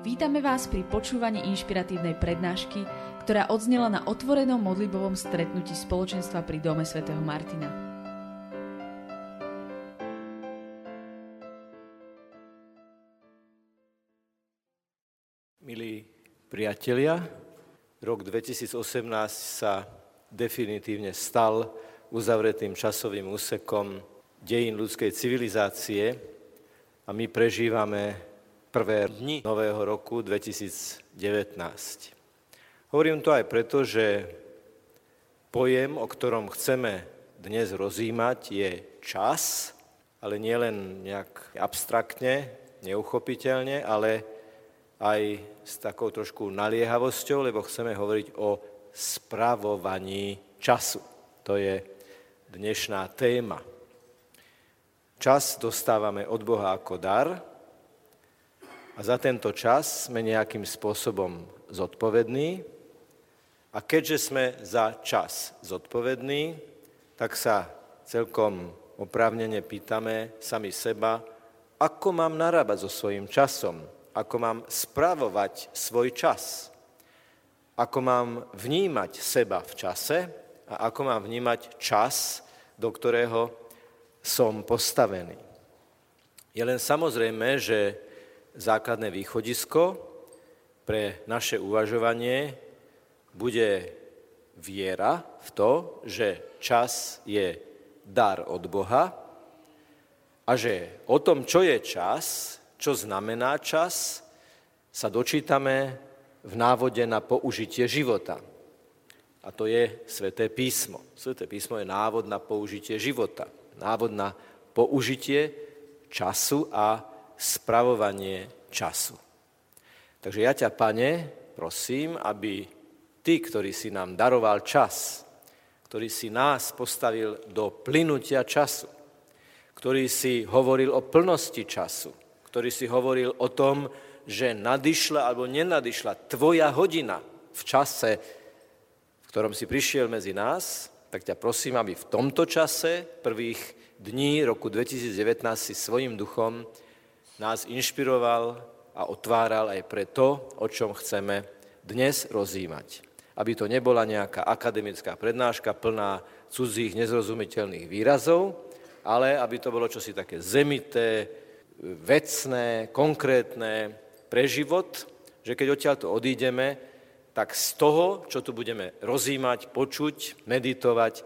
Vítame vás pri počúvaní inšpiratívnej prednášky, ktorá odznela na otvorenom modlibovom stretnutí spoločenstva pri Dome svätého Martina. Milí priatelia, rok 2018 sa definitívne stal uzavretým časovým úsekom dejín ľudskej civilizácie a my prežívame prvé dni nového roku 2019. Hovorím to aj preto, že pojem, o ktorom chceme dnes rozímať, je čas, ale nie len nejak abstraktne, neuchopiteľne, ale aj s takou trošku naliehavosťou, lebo chceme hovoriť o spravovaní času. To je dnešná téma. Čas dostávame od Boha ako dar, a za tento čas sme nejakým spôsobom zodpovední. A keďže sme za čas zodpovední, tak sa celkom oprávnene pýtame sami seba, ako mám narábať so svojím časom, ako mám spravovať svoj čas, ako mám vnímať seba v čase a ako mám vnímať čas, do ktorého som postavený. Je len samozrejme, že základné východisko pre naše uvažovanie bude viera v to, že čas je dar od Boha a že o tom, čo je čas, čo znamená čas, sa dočítame v návode na použitie života. A to je Sveté písmo. Sveté písmo je návod na použitie života. Návod na použitie času a spravovanie času. Takže ja ťa, pane, prosím, aby ty, ktorý si nám daroval čas, ktorý si nás postavil do plynutia času, ktorý si hovoril o plnosti času, ktorý si hovoril o tom, že nadišla alebo nenadišla tvoja hodina v čase, v ktorom si prišiel medzi nás, tak ťa prosím, aby v tomto čase, prvých dní roku 2019 si svojim duchom nás inšpiroval a otváral aj pre to, o čom chceme dnes rozímať. Aby to nebola nejaká akademická prednáška plná cudzích nezrozumiteľných výrazov, ale aby to bolo čosi také zemité, vecné, konkrétne pre život, že keď odtiaľto odídeme, tak z toho, čo tu budeme rozímať, počuť, meditovať,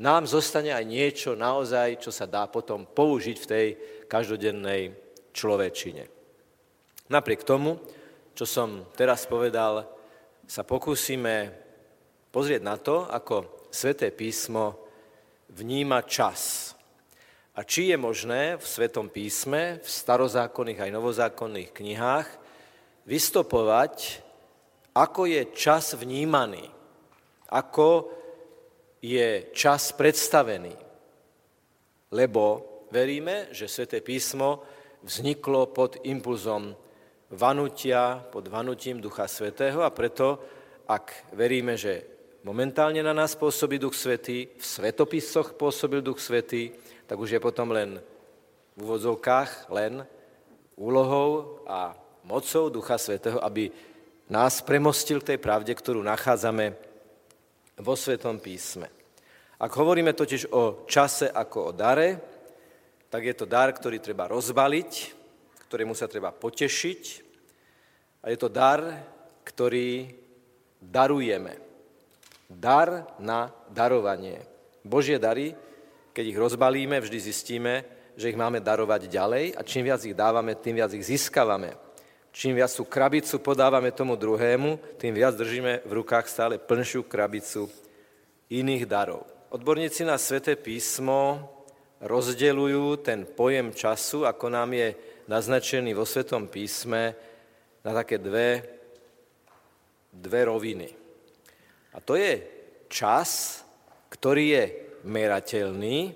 nám zostane aj niečo naozaj, čo sa dá potom použiť v tej každodennej človečine. Napriek tomu, čo som teraz povedal, sa pokúsime pozrieť na to, ako Sveté písmo vníma čas. A či je možné v Svetom písme, v starozákonných aj novozákonných knihách vystopovať, ako je čas vnímaný, ako je čas predstavený. Lebo veríme, že Sveté písmo vzniklo pod impulzom vanutia, pod vanutím Ducha Svetého a preto, ak veríme, že momentálne na nás pôsobí Duch Svetý, v svetopisoch pôsobil Duch Svetý, tak už je potom len v úvodzovkách len úlohou a mocou Ducha Svetého, aby nás premostil k tej pravde, ktorú nachádzame vo Svetom písme. Ak hovoríme totiž o čase ako o dare, tak je to dar, ktorý treba rozbaliť, ktorému sa treba potešiť a je to dar, ktorý darujeme. Dar na darovanie. Božie dary, keď ich rozbalíme, vždy zistíme, že ich máme darovať ďalej a čím viac ich dávame, tým viac ich získavame. Čím viac tú krabicu podávame tomu druhému, tým viac držíme v rukách stále plnšiu krabicu iných darov. Odborníci na Sveté písmo rozdeľujú ten pojem času, ako nám je naznačený vo Svetom písme, na také dve, dve roviny. A to je čas, ktorý je merateľný,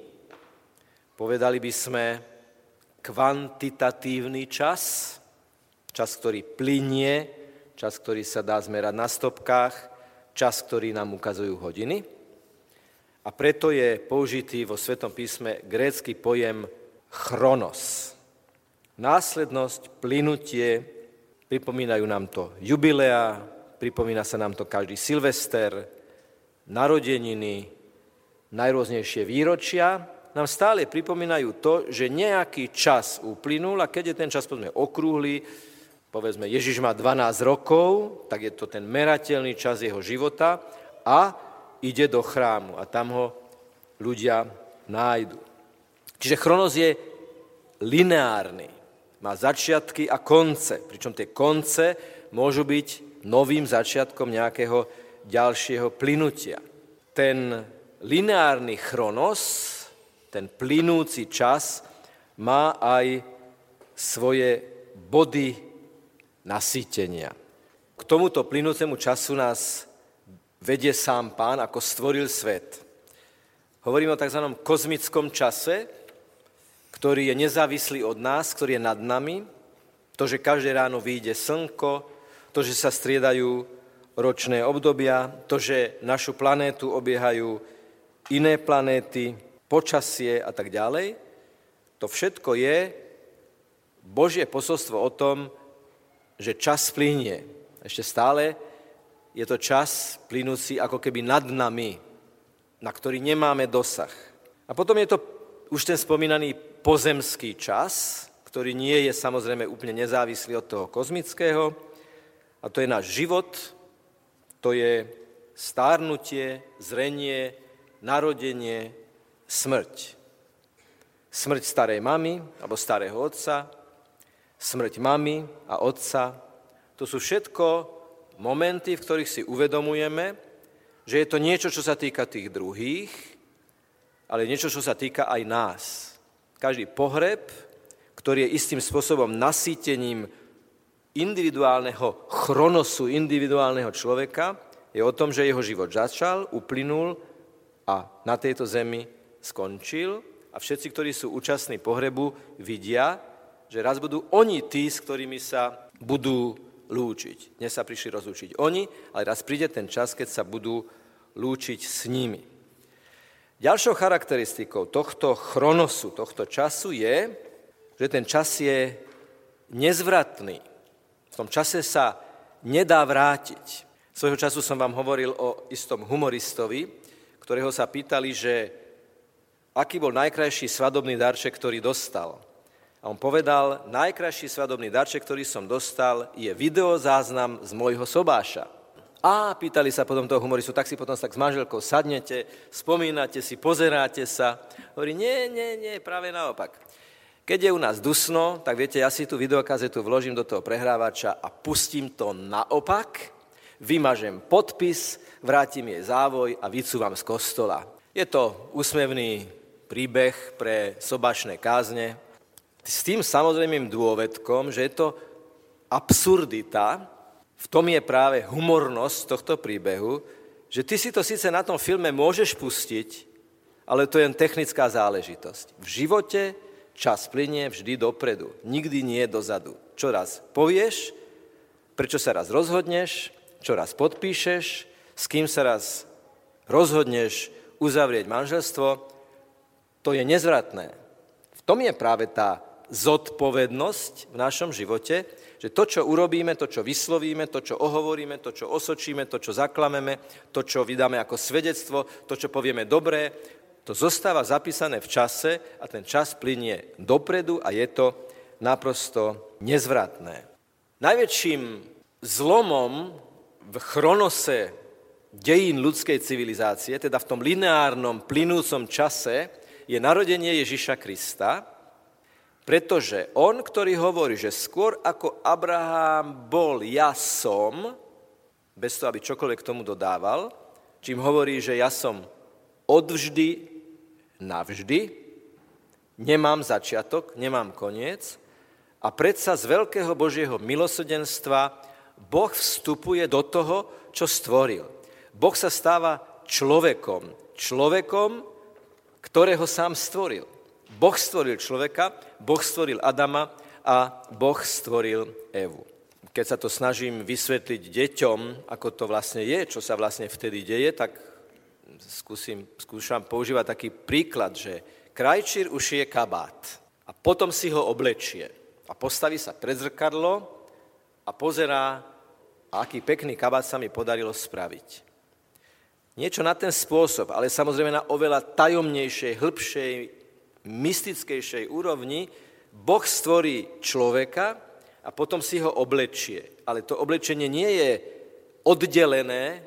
povedali by sme kvantitatívny čas, čas, ktorý plinie, čas, ktorý sa dá zmerať na stopkách, čas, ktorý nám ukazujú hodiny. A preto je použitý vo Svetom písme grécky pojem chronos. Následnosť, plynutie, pripomínajú nám to jubilea, pripomína sa nám to každý Silvester, narodeniny, najrôznejšie výročia, nám stále pripomínajú to, že nejaký čas uplynul a keď je ten čas povedzme okrúhly, povedzme Ježiš má 12 rokov, tak je to ten merateľný čas jeho života a ide do chrámu a tam ho ľudia nájdu. Čiže chronos je lineárny, má začiatky a konce, pričom tie konce môžu byť novým začiatkom nejakého ďalšieho plynutia. Ten lineárny chronos, ten plynúci čas, má aj svoje body nasýtenia. K tomuto plynúcemu času nás vedie sám pán, ako stvoril svet. Hovoríme o tzv. kozmickom čase, ktorý je nezávislý od nás, ktorý je nad nami. To, že každé ráno vyjde slnko, to, že sa striedajú ročné obdobia, to, že našu planétu obiehajú iné planéty, počasie a tak ďalej, to všetko je Božie posolstvo o tom, že čas plinie. Ešte stále je to čas plynúci ako keby nad nami, na ktorý nemáme dosah. A potom je to už ten spomínaný pozemský čas, ktorý nie je samozrejme úplne nezávislý od toho kozmického, a to je náš život, to je stárnutie, zrenie, narodenie, smrť. Smrť starej mamy alebo starého otca, smrť mamy a otca, to sú všetko momenty, v ktorých si uvedomujeme, že je to niečo, čo sa týka tých druhých, ale niečo, čo sa týka aj nás. Každý pohreb, ktorý je istým spôsobom nasýtením individuálneho chronosu individuálneho človeka, je o tom, že jeho život začal, uplynul a na tejto zemi skončil a všetci, ktorí sú účastní pohrebu, vidia, že raz budú oni tí, s ktorými sa budú lúčiť. Dnes sa prišli rozlúčiť oni, ale raz príde ten čas, keď sa budú lúčiť s nimi. Ďalšou charakteristikou tohto chronosu, tohto času je, že ten čas je nezvratný. V tom čase sa nedá vrátiť. Svojho času som vám hovoril o istom humoristovi, ktorého sa pýtali, že aký bol najkrajší svadobný darček, ktorý dostal. A on povedal, najkrajší svadobný darček, ktorý som dostal, je videozáznam z môjho sobáša. A pýtali sa potom toho humoristu, tak si potom tak s manželkou sadnete, spomínate si, pozeráte sa. Hovorí, nie, nie, nie, práve naopak. Keď je u nás dusno, tak viete, ja si tú videokazetu vložím do toho prehrávača a pustím to naopak, vymažem podpis, vrátim jej závoj a vycúvam z kostola. Je to úsmevný príbeh pre sobačné kázne, s tým samozrejmým dôvedkom, že je to absurdita, v tom je práve humornosť tohto príbehu, že ty si to síce na tom filme môžeš pustiť, ale to je len technická záležitosť. V živote čas plinie vždy dopredu, nikdy nie dozadu. Čo raz povieš, prečo sa raz rozhodneš, čo raz podpíšeš, s kým sa raz rozhodneš uzavrieť manželstvo, to je nezvratné. V tom je práve tá zodpovednosť v našom živote, že to, čo urobíme, to, čo vyslovíme, to, čo ohovoríme, to, čo osočíme, to, čo zaklameme, to, čo vydáme ako svedectvo, to, čo povieme dobré, to zostáva zapísané v čase a ten čas plinie dopredu a je to naprosto nezvratné. Najväčším zlomom v chronose dejín ľudskej civilizácie, teda v tom lineárnom, plynúcom čase, je narodenie Ježiša Krista, pretože on, ktorý hovorí, že skôr ako Abraham bol, ja som, bez toho, aby čokoľvek k tomu dodával, čím hovorí, že ja som odvždy navždy, nemám začiatok, nemám koniec a predsa z veľkého Božieho milosrdenstva Boh vstupuje do toho, čo stvoril. Boh sa stáva človekom. Človekom, ktorého sám stvoril. Boh stvoril človeka, Boh stvoril Adama a Boh stvoril Evu. Keď sa to snažím vysvetliť deťom, ako to vlastne je, čo sa vlastne vtedy deje, tak skúsim, skúšam používať taký príklad, že krajčír ušije kabát a potom si ho oblečie a postaví sa pred zrkadlo a pozerá, aký pekný kabát sa mi podarilo spraviť. Niečo na ten spôsob, ale samozrejme na oveľa tajomnejšej, hĺbšej, mystickejšej úrovni, Boh stvorí človeka a potom si ho oblečie. Ale to oblečenie nie je oddelené,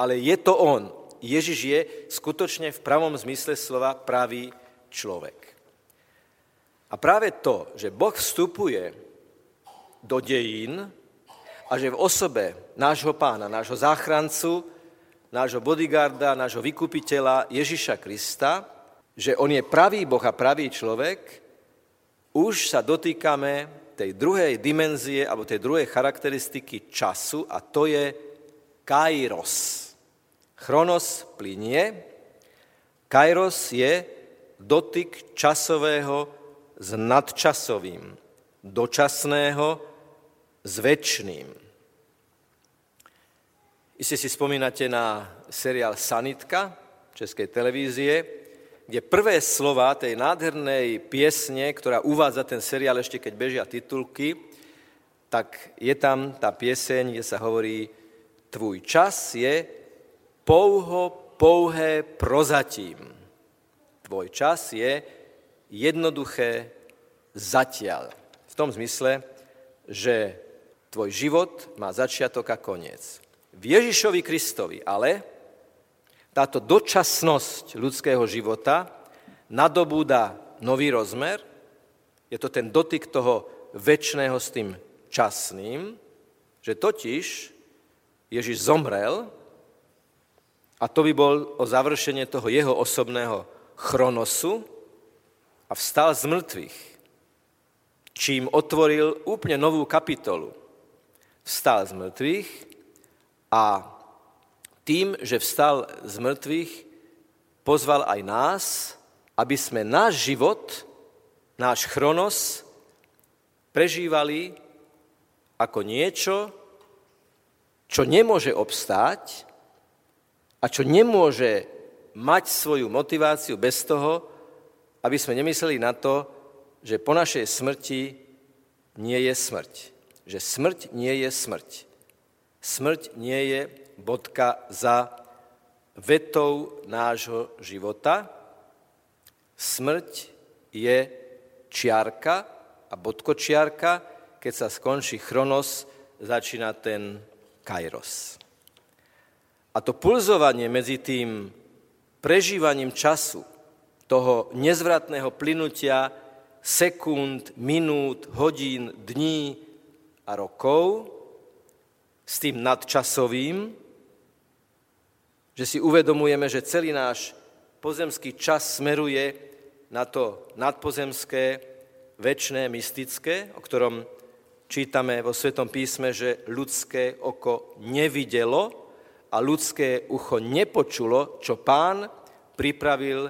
ale je to on. Ježiš je skutočne v pravom zmysle slova pravý človek. A práve to, že Boh vstupuje do dejín a že v osobe nášho pána, nášho záchrancu, nášho bodyguarda, nášho vykupiteľa Ježiša Krista, že on je pravý Boh a pravý človek, už sa dotýkame tej druhej dimenzie alebo tej druhej charakteristiky času a to je kairos. Chronos plinie, kairos je dotyk časového s nadčasovým, dočasného s väčšným. Iste si spomínate na seriál Sanitka Českej televízie, kde prvé slova tej nádhernej piesne, ktorá uvádza ten seriál ešte keď bežia titulky, tak je tam tá pieseň, kde sa hovorí Tvoj čas je pouho, pouhé prozatím. Tvoj čas je jednoduché zatiaľ. V tom zmysle, že tvoj život má začiatok a koniec. V Ježišovi Kristovi ale táto dočasnosť ľudského života nadobúda nový rozmer. Je to ten dotyk toho väčšného s tým časným, že totiž Ježiš zomrel a to by bol o završenie toho jeho osobného chronosu a vstal z mŕtvych, čím otvoril úplne novú kapitolu. Vstal z mŕtvych a tým, že vstal z mŕtvych, pozval aj nás, aby sme náš život, náš chronos prežívali ako niečo, čo nemôže obstáť a čo nemôže mať svoju motiváciu bez toho, aby sme nemysleli na to, že po našej smrti nie je smrť. Že smrť nie je smrť. Smrť nie je bodka za vetou nášho života. Smrť je čiarka a bodkočiarka, keď sa skončí chronos, začína ten kairos. A to pulzovanie medzi tým prežívaním času, toho nezvratného plynutia sekúnd, minút, hodín, dní a rokov s tým nadčasovým, že si uvedomujeme, že celý náš pozemský čas smeruje na to nadpozemské, väčšné, mystické, o ktorom čítame vo Svetom písme, že ľudské oko nevidelo a ľudské ucho nepočulo, čo pán pripravil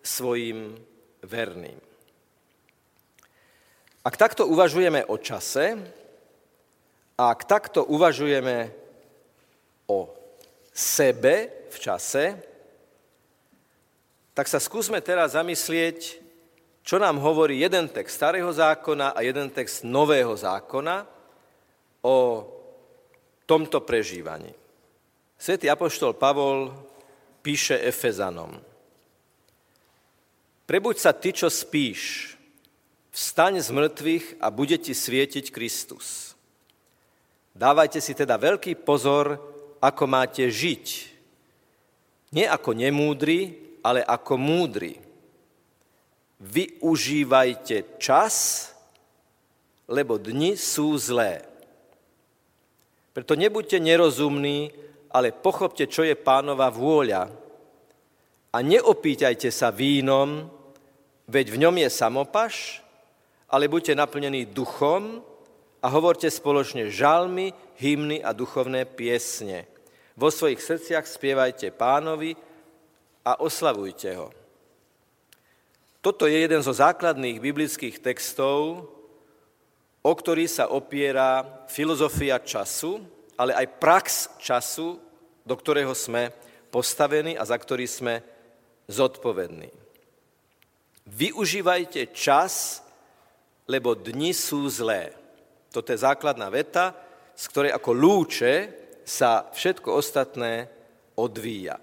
svojim verným. Ak takto uvažujeme o čase, ak takto uvažujeme o sebe, v čase, tak sa skúsme teraz zamyslieť, čo nám hovorí jeden text starého zákona a jeden text nového zákona o tomto prežívaní. Svetý apoštol Pavol píše Efezanom. Prebuď sa ty, čo spíš, vstaň z mŕtvych a bude ti svietiť Kristus. Dávajte si teda veľký pozor, ako máte žiť, nie ako nemúdry, ale ako múdry. Využívajte čas, lebo dni sú zlé. Preto nebuďte nerozumní, ale pochopte, čo je pánova vôľa. A neopýtajte sa vínom, veď v ňom je samopaš, ale buďte naplnení duchom a hovorte spoločne žalmy, hymny a duchovné piesne vo svojich srdciach spievajte pánovi a oslavujte ho. Toto je jeden zo základných biblických textov, o ktorý sa opiera filozofia času, ale aj prax času, do ktorého sme postavení a za ktorý sme zodpovední. Využívajte čas, lebo dni sú zlé. To Toto je základná veta, z ktorej ako lúče sa všetko ostatné odvíja.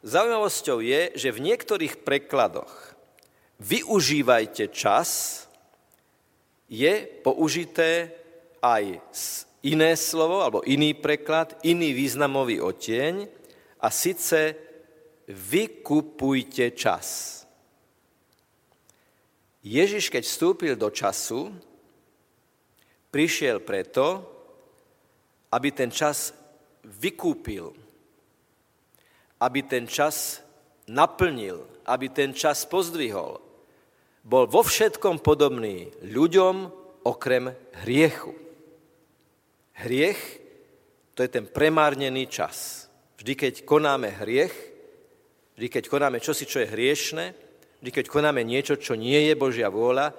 Zaujímavosťou je, že v niektorých prekladoch využívajte čas je použité aj iné slovo, alebo iný preklad, iný významový oteň, a sice vykupujte čas. Ježiš, keď vstúpil do času, prišiel preto, aby ten čas vykúpil, aby ten čas naplnil, aby ten čas pozdvihol. Bol vo všetkom podobný ľuďom okrem hriechu. Hriech to je ten premárnený čas. Vždy, keď konáme hriech, vždy, keď konáme čosi, čo je hriešne, vždy, keď konáme niečo, čo nie je Božia vôľa,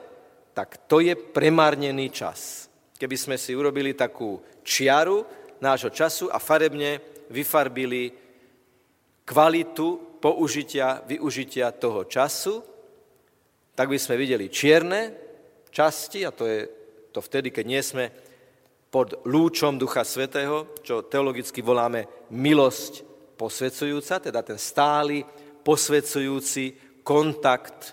tak to je premárnený čas. Keby sme si urobili takú čiaru nášho času a farebne vyfarbili kvalitu použitia, využitia toho času, tak by sme videli čierne časti, a to je to vtedy, keď nie sme pod lúčom Ducha Svetého, čo teologicky voláme milosť posvedzujúca, teda ten stály posvedzujúci kontakt,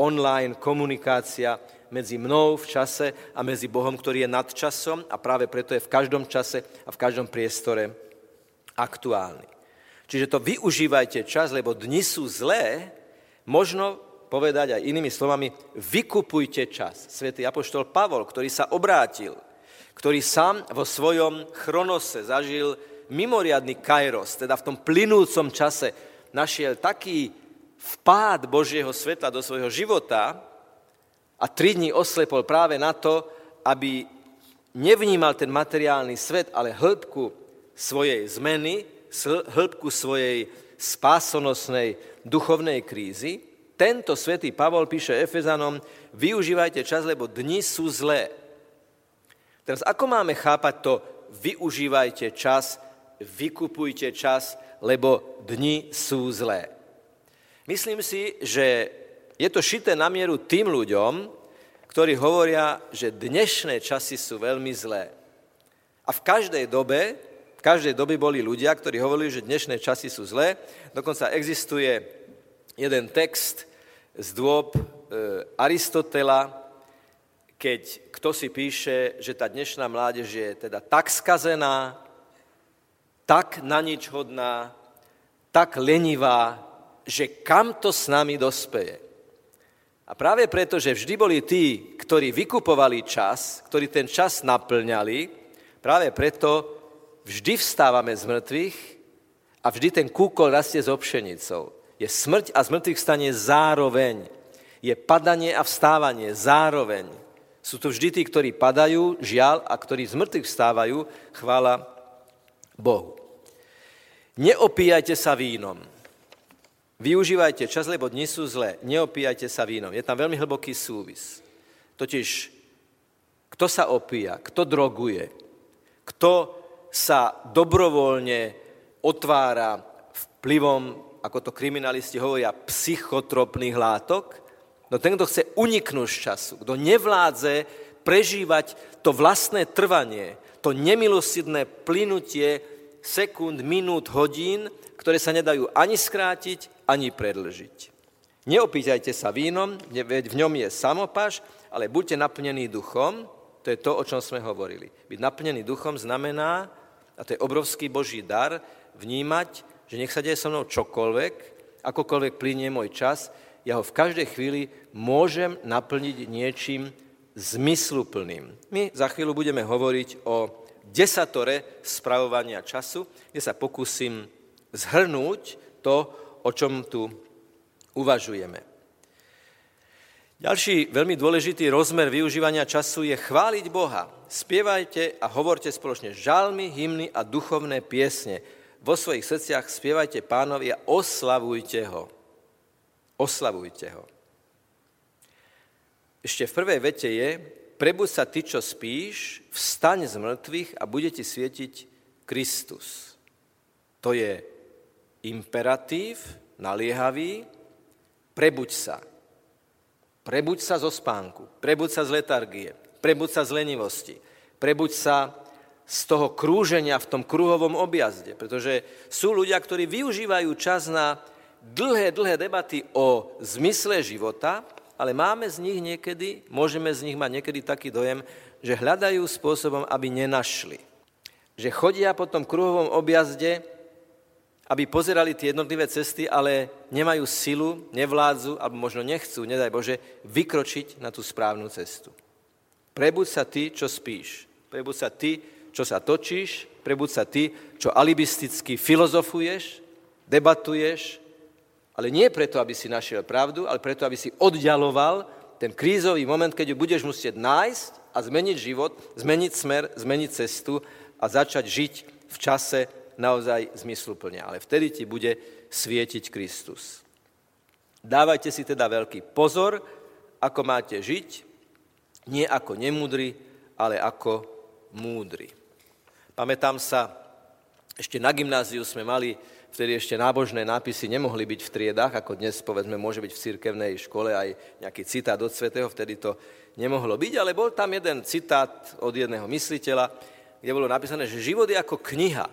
online komunikácia medzi mnou v čase a medzi Bohom, ktorý je nad časom a práve preto je v každom čase a v každom priestore aktuálny. Čiže to využívajte čas, lebo dni sú zlé, možno povedať aj inými slovami, vykupujte čas. Svetý apoštol Pavol, ktorý sa obrátil – ktorý sám vo svojom chronose zažil mimoriadný kairos, teda v tom plynúcom čase našiel taký vpád Božieho svetla do svojho života a tri dní oslepol práve na to, aby nevnímal ten materiálny svet, ale hĺbku svojej zmeny, hĺbku svojej spásonosnej duchovnej krízy. Tento svätý Pavol píše Efezanom, využívajte čas, lebo dni sú zlé. Teraz ako máme chápať to, využívajte čas, vykupujte čas, lebo dni sú zlé. Myslím si, že je to šité na mieru tým ľuďom, ktorí hovoria, že dnešné časy sú veľmi zlé. A v každej dobe, v každej dobe boli ľudia, ktorí hovorili, že dnešné časy sú zlé. Dokonca existuje jeden text z dôb e, Aristotela, keď kto si píše, že tá dnešná mládež je teda tak skazená, tak na nič hodná, tak lenivá, že kam to s nami dospeje. A práve preto, že vždy boli tí, ktorí vykupovali čas, ktorí ten čas naplňali, práve preto vždy vstávame z mŕtvych a vždy ten kúkol rastie s obšenicou. Je smrť a z mŕtvych stane zároveň. Je padanie a vstávanie zároveň. Sú to vždy tí, ktorí padajú, žiaľ, a ktorí z mŕtvych vstávajú, chvála Bohu. Neopíjajte sa vínom. Využívajte čas, lebo dni sú zlé. Neopíjajte sa vínom. Je tam veľmi hlboký súvis. Totiž, kto sa opíja, kto droguje, kto sa dobrovoľne otvára vplyvom, ako to kriminalisti hovoria, psychotropných látok, No ten, kto chce uniknúť z času, kto nevládze prežívať to vlastné trvanie, to nemilosidné plynutie sekúnd, minút, hodín, ktoré sa nedajú ani skrátiť, ani predlžiť. Neopýtajte sa vínom, veď v ňom je samopaš, ale buďte naplnení duchom, to je to, o čom sme hovorili. Byť naplnený duchom znamená, a to je obrovský Boží dar, vnímať, že nech sa deje so mnou čokoľvek, akokoľvek plinie môj čas, ja ho v každej chvíli môžem naplniť niečím zmysluplným. My za chvíľu budeme hovoriť o desatore spravovania času, kde sa pokúsim zhrnúť to, o čom tu uvažujeme. Ďalší veľmi dôležitý rozmer využívania času je chváliť Boha. Spievajte a hovorte spoločne žalmy, hymny a duchovné piesne. Vo svojich srdciach spievajte pánovi a oslavujte ho. Oslavujte ho. Ešte v prvej vete je, prebuď sa ty, čo spíš, vstaň z mŕtvych a bude ti svietiť Kristus. To je imperatív, naliehavý, prebuď sa. Prebuď sa zo spánku, prebuď sa z letargie, Prebuď sa z lenivosti. Prebuď sa z toho krúženia v tom kruhovom objazde. Pretože sú ľudia, ktorí využívajú čas na dlhé, dlhé debaty o zmysle života, ale máme z nich niekedy, môžeme z nich mať niekedy taký dojem, že hľadajú spôsobom, aby nenašli. Že chodia po tom kruhovom objazde, aby pozerali tie jednotlivé cesty, ale nemajú silu, nevládzu, alebo možno nechcú, nedaj Bože, vykročiť na tú správnu cestu. Prebuď sa ty, čo spíš. Prebuď sa ty, čo sa točíš, prebuď sa ty, čo alibisticky filozofuješ, debatuješ, ale nie preto, aby si našiel pravdu, ale preto, aby si oddialoval ten krízový moment, keď ju budeš musieť nájsť a zmeniť život, zmeniť smer, zmeniť cestu a začať žiť v čase naozaj zmysluplne. Ale vtedy ti bude svietiť Kristus. Dávajte si teda veľký pozor, ako máte žiť, nie ako nemúdry, ale ako múdry. Pamätám sa, ešte na gymnáziu sme mali vtedy ešte nábožné nápisy nemohli byť v triedách, ako dnes povedzme môže byť v cirkevnej škole aj nejaký citát od svetého, vtedy to nemohlo byť, ale bol tam jeden citát od jedného mysliteľa, kde bolo napísané, že život je ako kniha,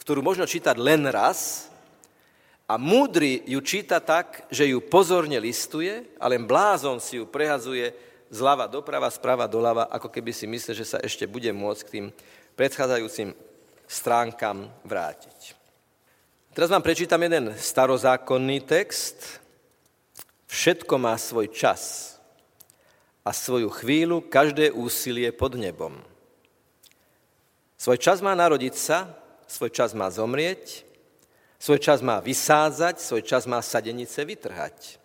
ktorú možno čítať len raz a múdry ju číta tak, že ju pozorne listuje a len blázon si ju prehazuje zľava doprava, sprava doľava, ako keby si myslel, že sa ešte bude môcť k tým predchádzajúcim stránkam vrátiť. Teraz vám prečítam jeden starozákonný text. Všetko má svoj čas a svoju chvíľu každé úsilie pod nebom. Svoj čas má narodiť sa, svoj čas má zomrieť, svoj čas má vysádzať, svoj čas má sadenice vytrhať.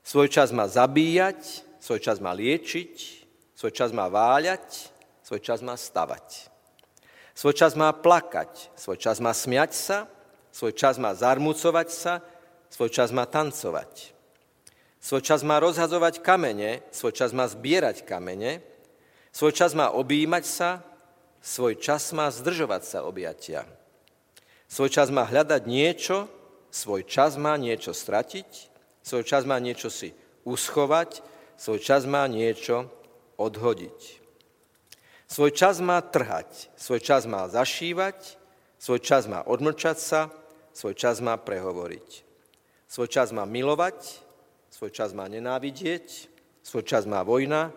Svoj čas má zabíjať, svoj čas má liečiť, svoj čas má váľať, svoj čas má stavať. Svoj čas má plakať, svoj čas má smiať sa, svoj čas má zarmúcovať sa, svoj čas má tancovať. Svoj čas má rozhazovať kamene, svoj čas má zbierať kamene, svoj čas má objímať sa, svoj čas má zdržovať sa objatia. Svoj čas má hľadať niečo, svoj čas má niečo stratiť, svoj čas má niečo si uschovať, svoj čas má niečo odhodiť. Svoj čas má trhať, svoj čas má zašívať, svoj čas má odmlčať sa, svoj čas má prehovoriť. Svoj čas má milovať, svoj čas má nenávidieť, svoj čas má vojna,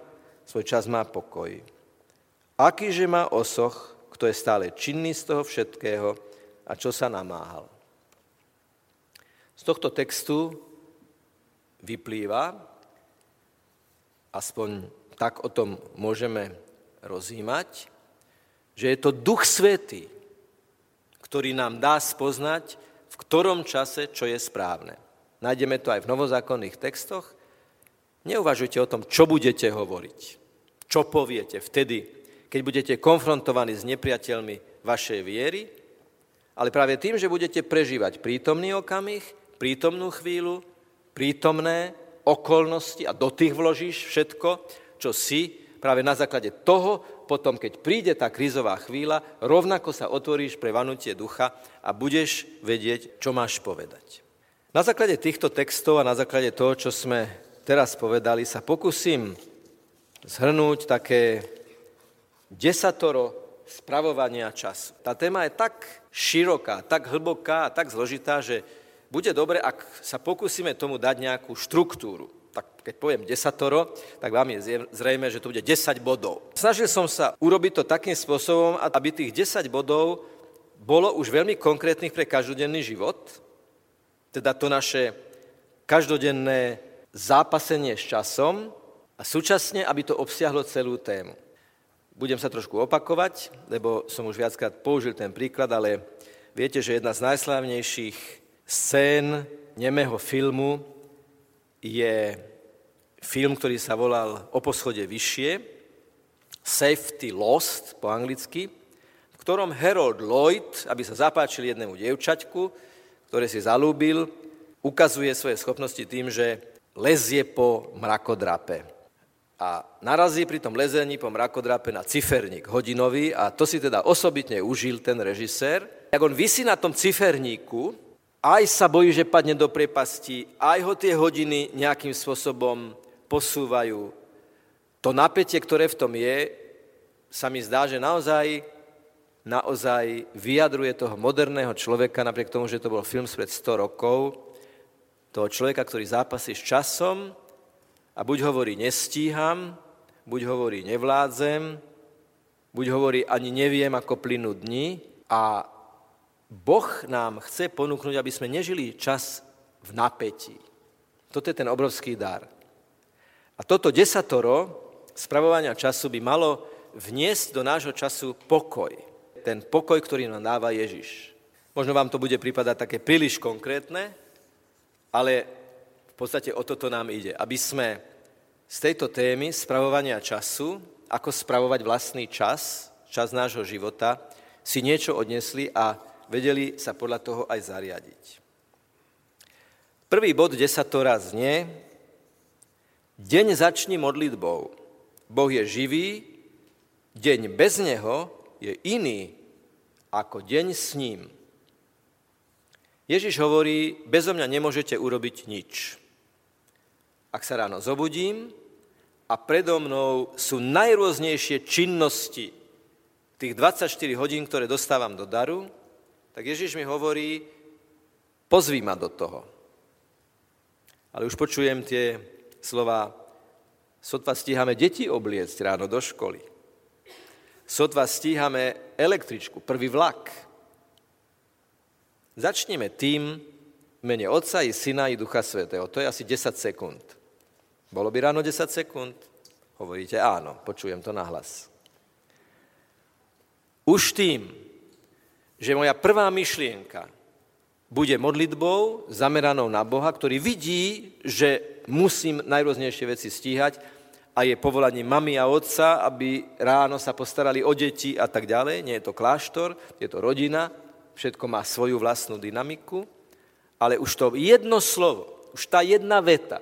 svoj čas má pokoj. Akýže má osoch, kto je stále činný z toho všetkého a čo sa namáhal. Z tohto textu vyplýva, aspoň tak o tom môžeme rozímať, že je to Duch Svetý, ktorý nám dá spoznať, v ktorom čase čo je správne. Nájdeme to aj v novozákonných textoch. Neuvažujte o tom, čo budete hovoriť, čo poviete vtedy, keď budete konfrontovaní s nepriateľmi vašej viery, ale práve tým, že budete prežívať prítomný okamih, prítomnú chvíľu, prítomné okolnosti a do tých vložíš všetko, čo si práve na základe toho, potom keď príde tá krízová chvíľa, rovnako sa otvoríš pre vanutie ducha a budeš vedieť, čo máš povedať. Na základe týchto textov a na základe toho, čo sme teraz povedali, sa pokúsim zhrnúť také desatoro spravovania času. Tá téma je tak široká, tak hlboká a tak zložitá, že bude dobre, ak sa pokúsime tomu dať nejakú štruktúru tak keď poviem desatoro, tak vám je zrejme, že to bude 10 bodov. Snažil som sa urobiť to takým spôsobom, aby tých 10 bodov bolo už veľmi konkrétnych pre každodenný život, teda to naše každodenné zápasenie s časom a súčasne, aby to obsiahlo celú tému. Budem sa trošku opakovať, lebo som už viackrát použil ten príklad, ale viete, že jedna z najslávnejších scén nemého filmu je film, ktorý sa volal O poschode vyššie, Safety Lost po anglicky, v ktorom Harold Lloyd, aby sa zapáčil jednému dievčaťku, ktoré si zalúbil, ukazuje svoje schopnosti tým, že lezie po mrakodrape. A narazí pri tom lezení po mrakodrape na ciferník hodinový a to si teda osobitne užil ten režisér. Jak on vysí na tom ciferníku, aj sa bojí, že padne do priepasti, aj ho tie hodiny nejakým spôsobom posúvajú to napätie, ktoré v tom je, sa mi zdá, že naozaj, naozaj vyjadruje toho moderného človeka, napriek tomu, že to bol film spred 100 rokov, toho človeka, ktorý zápasí s časom a buď hovorí nestíham, buď hovorí nevládzem, buď hovorí ani neviem, ako plynú dni a Boh nám chce ponúknuť, aby sme nežili čas v napätí. Toto je ten obrovský dar. A toto desatoro spravovania času by malo vniesť do nášho času pokoj. Ten pokoj, ktorý nám dáva Ježiš. Možno vám to bude pripadať také príliš konkrétne, ale v podstate o toto nám ide. Aby sme z tejto témy spravovania času, ako spravovať vlastný čas, čas nášho života, si niečo odnesli a vedeli sa podľa toho aj zariadiť. Prvý bod desatora znie, deň začni modlitbou. Boh je živý, deň bez Neho je iný ako deň s ním. Ježiš hovorí, bezo mňa nemôžete urobiť nič. Ak sa ráno zobudím a predo mnou sú najrôznejšie činnosti tých 24 hodín, ktoré dostávam do daru, tak Ježiš mi hovorí, pozví ma do toho. Ale už počujem tie slova Sotva stíhame deti obliecť ráno do školy. Sotva stíhame električku, prvý vlak. Začneme tým mene Otca i Syna i Ducha Svetého. To je asi 10 sekúnd. Bolo by ráno 10 sekúnd? Hovoríte áno, počujem to nahlas. Už tým, že moja prvá myšlienka bude modlitbou zameranou na Boha, ktorý vidí, že musím najrôznejšie veci stíhať a je povolaním mami a otca, aby ráno sa postarali o deti a tak ďalej. Nie je to kláštor, je to rodina, všetko má svoju vlastnú dynamiku, ale už to jedno slovo, už tá jedna veta,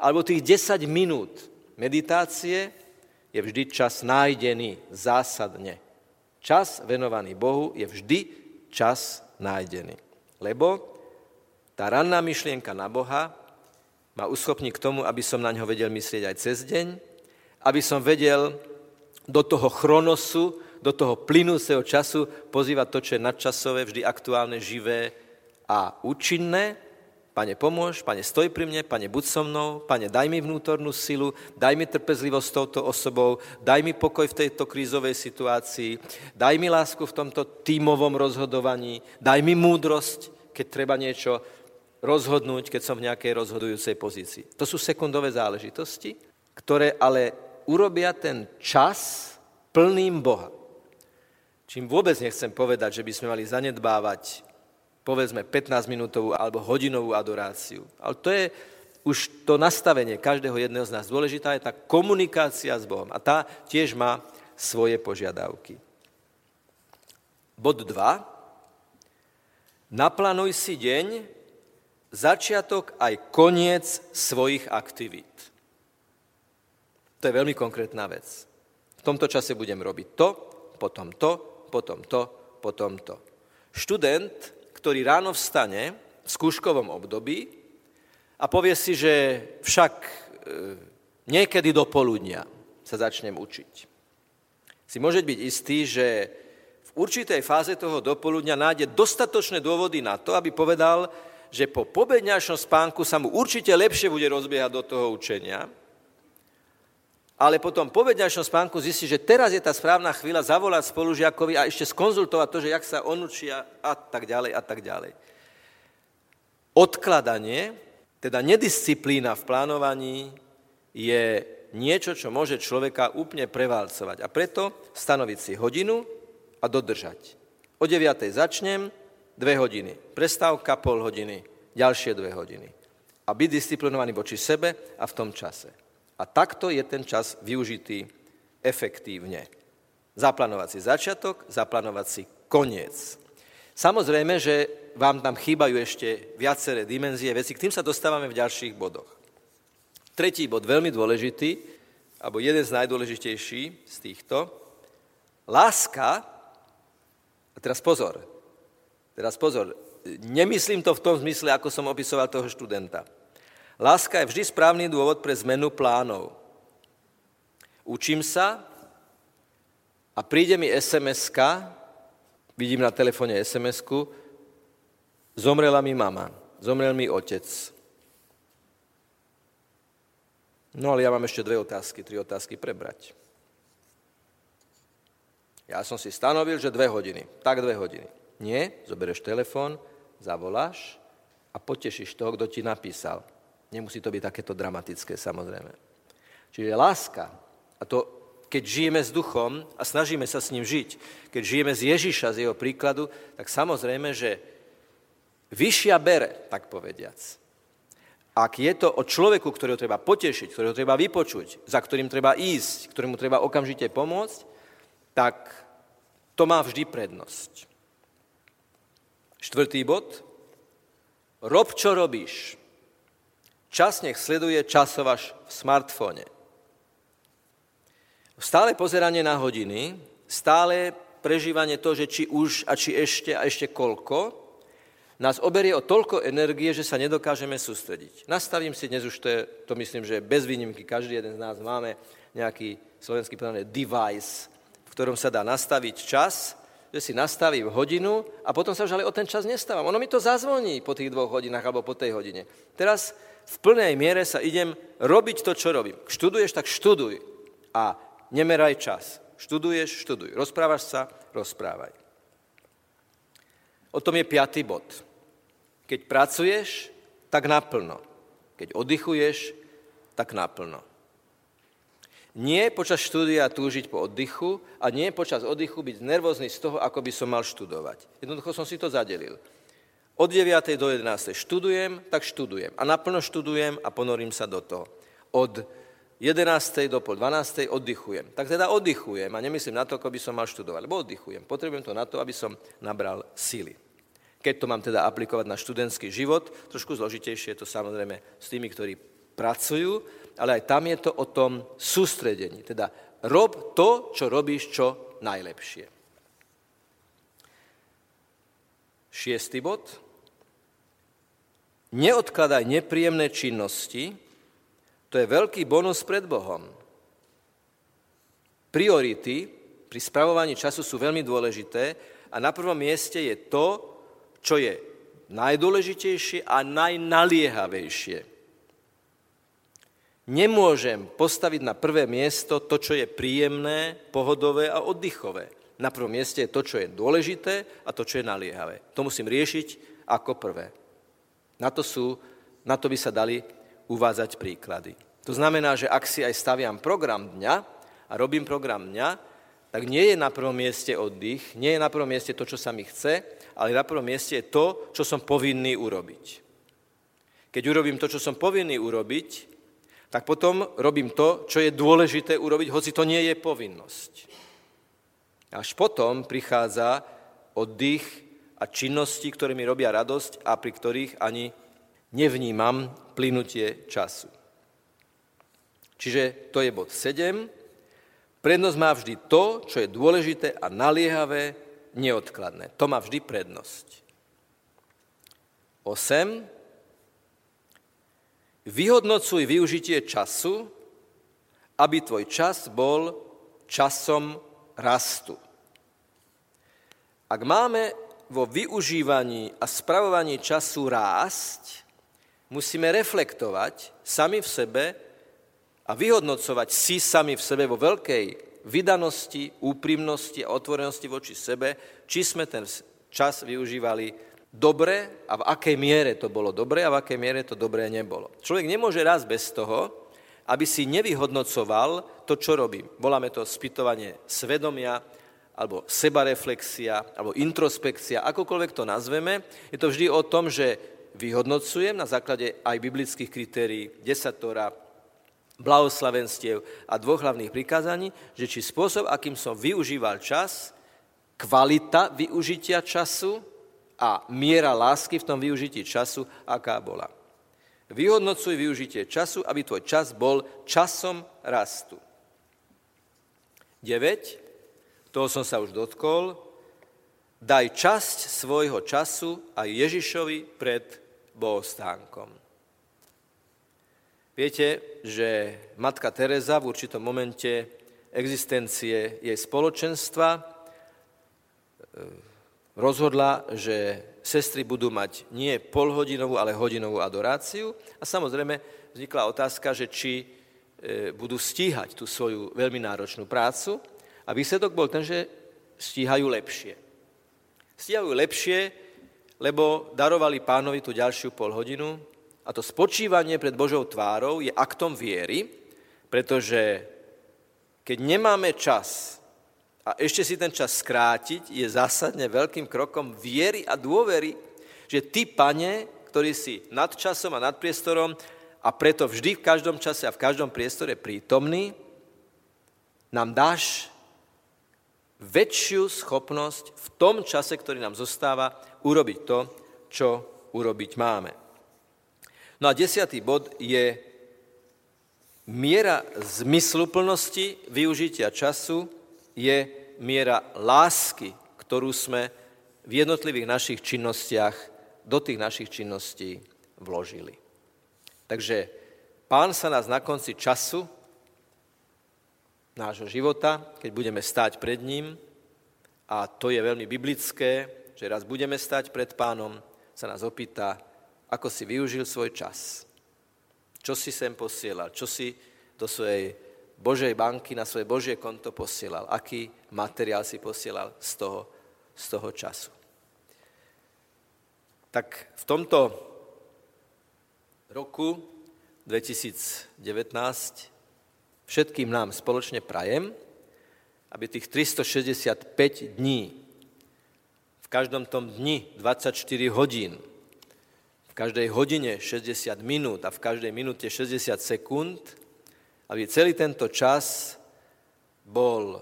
alebo tých 10 minút meditácie je vždy čas nájdený zásadne. Čas venovaný Bohu je vždy čas nájdený. Lebo tá ranná myšlienka na Boha ma uschopní k tomu, aby som na ňo vedel myslieť aj cez deň, aby som vedel do toho chronosu, do toho plynúceho času pozývať to, čo je nadčasové, vždy aktuálne, živé a účinné. Pane, pomôž, pane, stoj pri mne, pane, buď so mnou, pane, daj mi vnútornú silu, daj mi trpezlivosť s touto osobou, daj mi pokoj v tejto krízovej situácii, daj mi lásku v tomto tímovom rozhodovaní, daj mi múdrosť, keď treba niečo rozhodnúť, keď som v nejakej rozhodujúcej pozícii. To sú sekundové záležitosti, ktoré ale urobia ten čas plným Boha. Čím vôbec nechcem povedať, že by sme mali zanedbávať povedzme 15-minútovú alebo hodinovú adoráciu. Ale to je už to nastavenie každého jedného z nás. Dôležitá je tá komunikácia s Bohom. A tá tiež má svoje požiadavky. Bod 2. Naplánuj si deň, začiatok aj koniec svojich aktivít. To je veľmi konkrétna vec. V tomto čase budem robiť to, potom to, potom to, potom to. Študent, ktorý ráno vstane v skúškovom období a povie si, že však e, niekedy do poludnia sa začnem učiť. Si môže byť istý, že v určitej fáze toho dopoludňa nájde dostatočné dôvody na to, aby povedal, že po pobedňačnom spánku sa mu určite lepšie bude rozbiehať do toho učenia, ale potom po vedňačnom spánku zistí, že teraz je tá správna chvíľa zavolať spolužiakovi a ešte skonzultovať to, že jak sa on učia a tak ďalej a tak ďalej. Odkladanie, teda nedisciplína v plánovaní, je niečo, čo môže človeka úplne prevalcovať. A preto stanoviť si hodinu a dodržať. O 9. začnem, dve hodiny. Prestávka, pol hodiny, ďalšie dve hodiny. A byť disciplinovaný voči sebe a v tom čase. A takto je ten čas využitý efektívne. Zaplánovať si začiatok, zaplánovať koniec. Samozrejme, že vám tam chýbajú ešte viaceré dimenzie veci, k tým sa dostávame v ďalších bodoch. Tretí bod, veľmi dôležitý, alebo jeden z najdôležitejších z týchto, láska, a teraz pozor, teraz pozor, nemyslím to v tom zmysle, ako som opisoval toho študenta. Láska je vždy správny dôvod pre zmenu plánov. učím sa a príde mi sms vidím na telefóne sms zomrela mi mama, zomrel mi otec. No ale ja mám ešte dve otázky, tri otázky prebrať. Ja som si stanovil, že dve hodiny. Tak dve hodiny. Nie, zoberieš telefón, zavoláš a potešíš toho, kto ti napísal. Nemusí to byť takéto dramatické, samozrejme. Čiže láska, a to keď žijeme s duchom a snažíme sa s ním žiť, keď žijeme z Ježiša, z jeho príkladu, tak samozrejme, že vyššia bere, tak povediac. Ak je to o človeku, ktorého treba potešiť, ktorého treba vypočuť, za ktorým treba ísť, ktorému treba okamžite pomôcť, tak to má vždy prednosť. Štvrtý bod. Rob, čo robíš. Čas nech sleduje časovaš v smartfóne. Stále pozeranie na hodiny, stále prežívanie to, že či už a či ešte a ešte koľko, nás oberie o toľko energie, že sa nedokážeme sústrediť. Nastavím si dnes už, to, je, to myslím, že bez výnimky každý jeden z nás máme nejaký slovenský povedaný device, v ktorom sa dá nastaviť čas, že si nastavím hodinu a potom sa už ale o ten čas nestávam. Ono mi to zazvoní po tých dvoch hodinách alebo po tej hodine. Teraz v plnej miere sa idem robiť to, čo robím. Študuješ, tak študuj. A nemeraj čas. Študuješ, študuj. Rozprávaš sa, rozprávaj. O tom je piatý bod. Keď pracuješ, tak naplno. Keď oddychuješ, tak naplno. Nie počas štúdia túžiť po oddychu a nie počas oddychu byť nervózny z toho, ako by som mal študovať. Jednoducho som si to zadelil. Od 9. do 11. študujem, tak študujem. A naplno študujem a ponorím sa do toho. Od 11. do pol 12. oddychujem. Tak teda oddychujem a nemyslím na to, ako by som mal študovať, lebo oddychujem. Potrebujem to na to, aby som nabral síly. Keď to mám teda aplikovať na študentský život, trošku zložitejšie je to samozrejme s tými, ktorí pracujú, ale aj tam je to o tom sústredení. Teda rob to, čo robíš čo najlepšie. Šiestý bod. Neodkladaj nepríjemné činnosti, to je veľký bonus pred Bohom. Priority pri spravovaní času sú veľmi dôležité a na prvom mieste je to, čo je najdôležitejšie a najnaliehavejšie. Nemôžem postaviť na prvé miesto to, čo je príjemné, pohodové a oddychové. Na prvom mieste je to, čo je dôležité a to, čo je naliehavé. To musím riešiť ako prvé. Na to, sú, na to by sa dali uvádzať príklady. To znamená, že ak si aj staviam program dňa a robím program dňa, tak nie je na prvom mieste oddych, nie je na prvom mieste to, čo sa mi chce, ale na prvom mieste je to, čo som povinný urobiť. Keď urobím to, čo som povinný urobiť, tak potom robím to, čo je dôležité urobiť, hoci to nie je povinnosť. Až potom prichádza oddych a činnosti, ktoré mi robia radosť a pri ktorých ani nevnímam plynutie času. Čiže to je bod 7. Prednosť má vždy to, čo je dôležité a naliehavé, neodkladné. To má vždy prednosť. 8. Vyhodnocuj využitie času, aby tvoj čas bol časom rastu. Ak máme vo využívaní a spravovaní času rásť, musíme reflektovať sami v sebe a vyhodnocovať si sami v sebe vo veľkej vydanosti, úprimnosti a otvorenosti voči sebe, či sme ten čas využívali dobre a v akej miere to bolo dobre a v akej miere to dobré nebolo. Človek nemôže raz bez toho, aby si nevyhodnocoval to, čo robím. Voláme to spytovanie svedomia, alebo sebareflexia, alebo introspekcia, akokoľvek to nazveme. Je to vždy o tom, že vyhodnocujem na základe aj biblických kritérií, desatora, blahoslavenstiev a dvoch hlavných prikázaní, že či spôsob, akým som využíval čas, kvalita využitia času a miera lásky v tom využití času, aká bola. Vyhodnocuj využitie času, aby tvoj čas bol časom rastu. 9. Toho som sa už dotkol. Daj časť svojho času aj Ježišovi pred bohostánkom. Viete, že matka Teresa v určitom momente existencie jej spoločenstva e, rozhodla, že sestry budú mať nie polhodinovú, ale hodinovú adoráciu. A samozrejme vznikla otázka, že či e, budú stíhať tú svoju veľmi náročnú prácu. A výsledok bol ten, že stíhajú lepšie. Stíhajú lepšie, lebo darovali pánovi tú ďalšiu polhodinu. A to spočívanie pred Božou tvárou je aktom viery, pretože keď nemáme čas a ešte si ten čas skrátiť, je zásadne veľkým krokom viery a dôvery, že ty, pane, ktorý si nad časom a nad priestorom a preto vždy v každom čase a v každom priestore prítomný, nám dáš väčšiu schopnosť v tom čase, ktorý nám zostáva, urobiť to, čo urobiť máme. No a desiatý bod je miera zmysluplnosti využitia času je miera lásky, ktorú sme v jednotlivých našich činnostiach do tých našich činností vložili. Takže pán sa nás na konci času nášho života, keď budeme stáť pred ním, a to je veľmi biblické, že raz budeme stať pred pánom, sa nás opýta, ako si využil svoj čas. Čo si sem posielal, čo si do svojej Božej banky, na svoje Božie konto posielal, aký materiál si posielal z toho, z toho času. Tak v tomto roku 2019 všetkým nám spoločne prajem, aby tých 365 dní, v každom tom dni 24 hodín, v každej hodine 60 minút a v každej minúte 60 sekúnd aby celý tento čas bol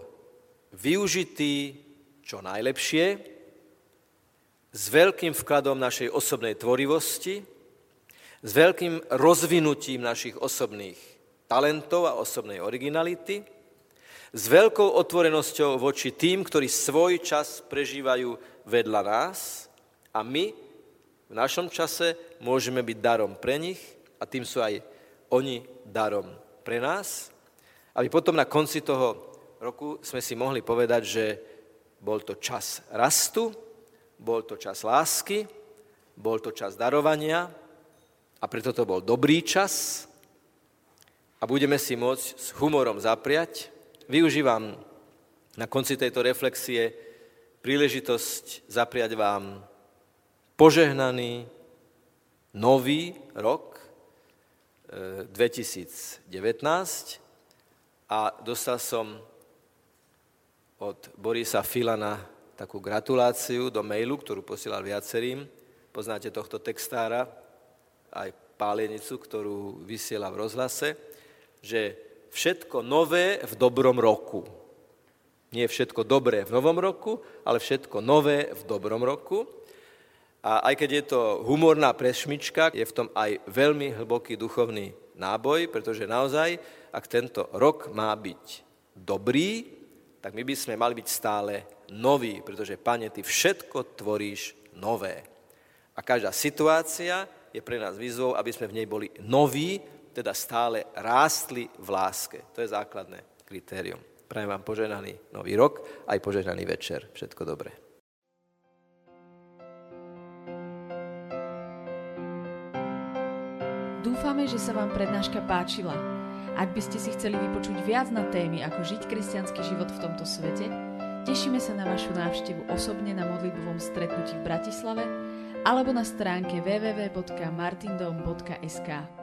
využitý čo najlepšie, s veľkým vkladom našej osobnej tvorivosti, s veľkým rozvinutím našich osobných talentov a osobnej originality, s veľkou otvorenosťou voči tým, ktorí svoj čas prežívajú vedľa nás a my v našom čase môžeme byť darom pre nich a tým sú aj oni darom pre nás, aby potom na konci toho roku sme si mohli povedať, že bol to čas rastu, bol to čas lásky, bol to čas darovania a preto to bol dobrý čas a budeme si môcť s humorom zapriať. Využívam na konci tejto reflexie príležitosť zapriať vám požehnaný nový rok 2019 a dostal som od Borisa Filana takú gratuláciu do mailu, ktorú posielal viacerým. Poznáte tohto textára, aj pálenicu, ktorú vysiela v rozhlase, že všetko nové v dobrom roku. Nie všetko dobré v novom roku, ale všetko nové v dobrom roku. A aj keď je to humorná prešmička, je v tom aj veľmi hlboký duchovný náboj, pretože naozaj, ak tento rok má byť dobrý, tak my by sme mali byť stále noví, pretože, Pane, Ty všetko tvoríš nové. A každá situácia je pre nás výzvou, aby sme v nej boli noví, teda stále rástli v láske. To je základné kritérium. Prajem vám požehnaný nový rok, aj požehnaný večer. Všetko dobré. Dúfame, že sa vám prednáška páčila. Ak by ste si chceli vypočuť viac na témy, ako žiť kresťanský život v tomto svete, tešíme sa na vašu návštevu osobne na modlitbovom stretnutí v Bratislave alebo na stránke www.martindom.sk.